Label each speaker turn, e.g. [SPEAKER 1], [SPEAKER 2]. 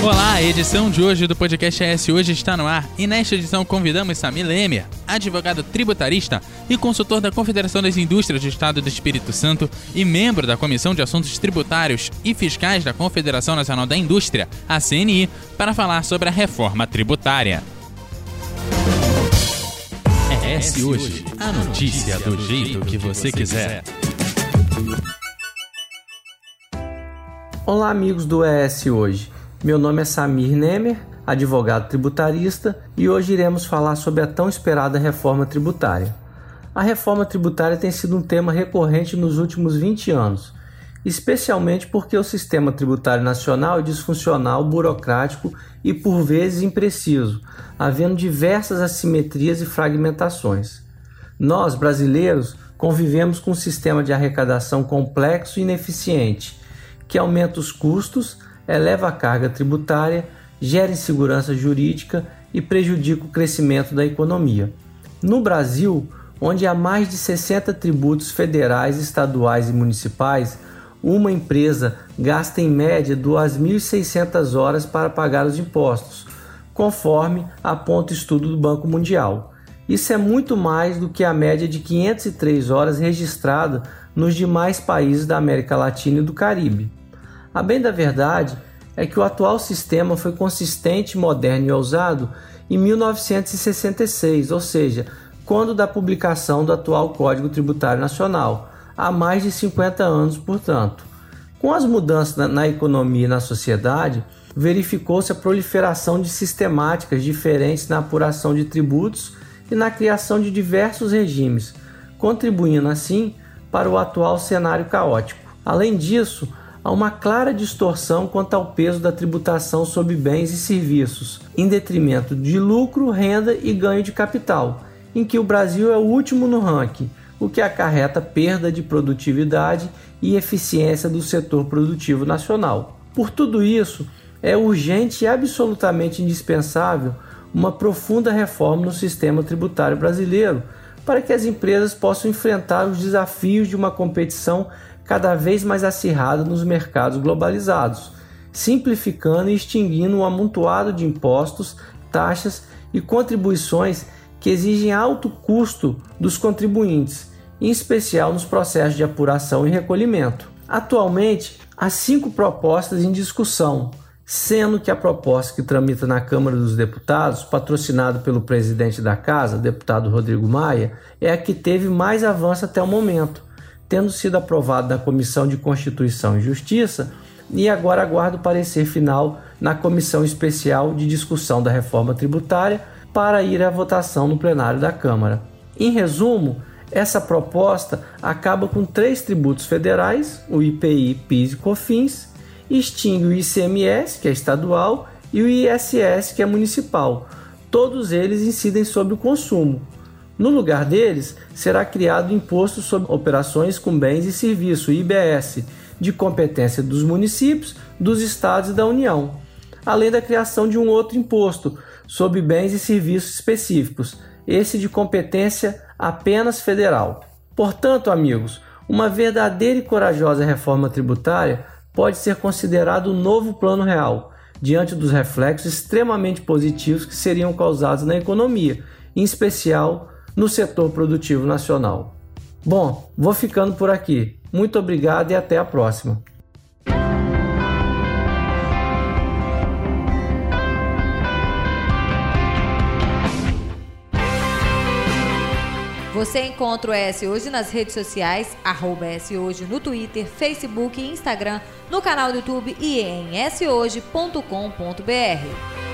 [SPEAKER 1] Olá, a edição de hoje do podcast ES Hoje está no ar e nesta edição convidamos Samir Lemer, advogado tributarista e consultor da Confederação das Indústrias do Estado do Espírito Santo e membro da Comissão de Assuntos Tributários e Fiscais da Confederação Nacional da Indústria, a CNI, para falar sobre a reforma tributária. ES Hoje, a notícia do jeito que você quiser.
[SPEAKER 2] Olá, amigos do ES Hoje. Meu nome é Samir Nemer, advogado tributarista, e hoje iremos falar sobre a tão esperada reforma tributária. A reforma tributária tem sido um tema recorrente nos últimos 20 anos, especialmente porque o sistema tributário nacional é disfuncional, burocrático e por vezes impreciso, havendo diversas assimetrias e fragmentações. Nós, brasileiros, convivemos com um sistema de arrecadação complexo e ineficiente, que aumenta os custos eleva a carga tributária, gera insegurança jurídica e prejudica o crescimento da economia. No Brasil, onde há mais de 60 tributos federais, estaduais e municipais, uma empresa gasta em média 2.600 horas para pagar os impostos, conforme aponta o estudo do Banco Mundial. Isso é muito mais do que a média de 503 horas registrada nos demais países da América Latina e do Caribe. A bem da verdade é que o atual sistema foi consistente, moderno e ousado em 1966, ou seja, quando da publicação do atual Código Tributário Nacional, há mais de 50 anos, portanto. Com as mudanças na, na economia e na sociedade, verificou-se a proliferação de sistemáticas diferentes na apuração de tributos e na criação de diversos regimes, contribuindo assim para o atual cenário caótico. Além disso, há uma clara distorção quanto ao peso da tributação sobre bens e serviços, em detrimento de lucro, renda e ganho de capital, em que o Brasil é o último no ranking, o que acarreta perda de produtividade e eficiência do setor produtivo nacional. Por tudo isso, é urgente e absolutamente indispensável uma profunda reforma no sistema tributário brasileiro para que as empresas possam enfrentar os desafios de uma competição cada vez mais acirrada nos mercados globalizados, simplificando e extinguindo o um amontoado de impostos, taxas e contribuições que exigem alto custo dos contribuintes, em especial nos processos de apuração e recolhimento. Atualmente, há cinco propostas em discussão, sendo que a proposta que tramita na Câmara dos Deputados, patrocinada pelo presidente da Casa, deputado Rodrigo Maia, é a que teve mais avanço até o momento, tendo sido aprovado na Comissão de Constituição e Justiça e agora aguardo o parecer final na Comissão Especial de Discussão da Reforma Tributária para ir à votação no plenário da Câmara. Em resumo, essa proposta acaba com três tributos federais, o IPI, PIS e COFINS, extingue o ICMS, que é estadual, e o ISS, que é municipal. Todos eles incidem sobre o consumo, no lugar deles, será criado o Imposto sobre Operações com Bens e Serviços, IBS, de competência dos municípios, dos estados e da União, além da criação de um outro imposto sobre bens e serviços específicos, esse de competência apenas federal. Portanto, amigos, uma verdadeira e corajosa reforma tributária pode ser considerado o um novo plano real, diante dos reflexos extremamente positivos que seriam causados na economia, em especial no setor produtivo nacional. Bom, vou ficando por aqui. Muito obrigado e até a próxima.
[SPEAKER 3] Você encontra o S Hoje nas redes sociais, arroba Hoje no Twitter, Facebook e Instagram, no canal do YouTube e em shoje.com.br.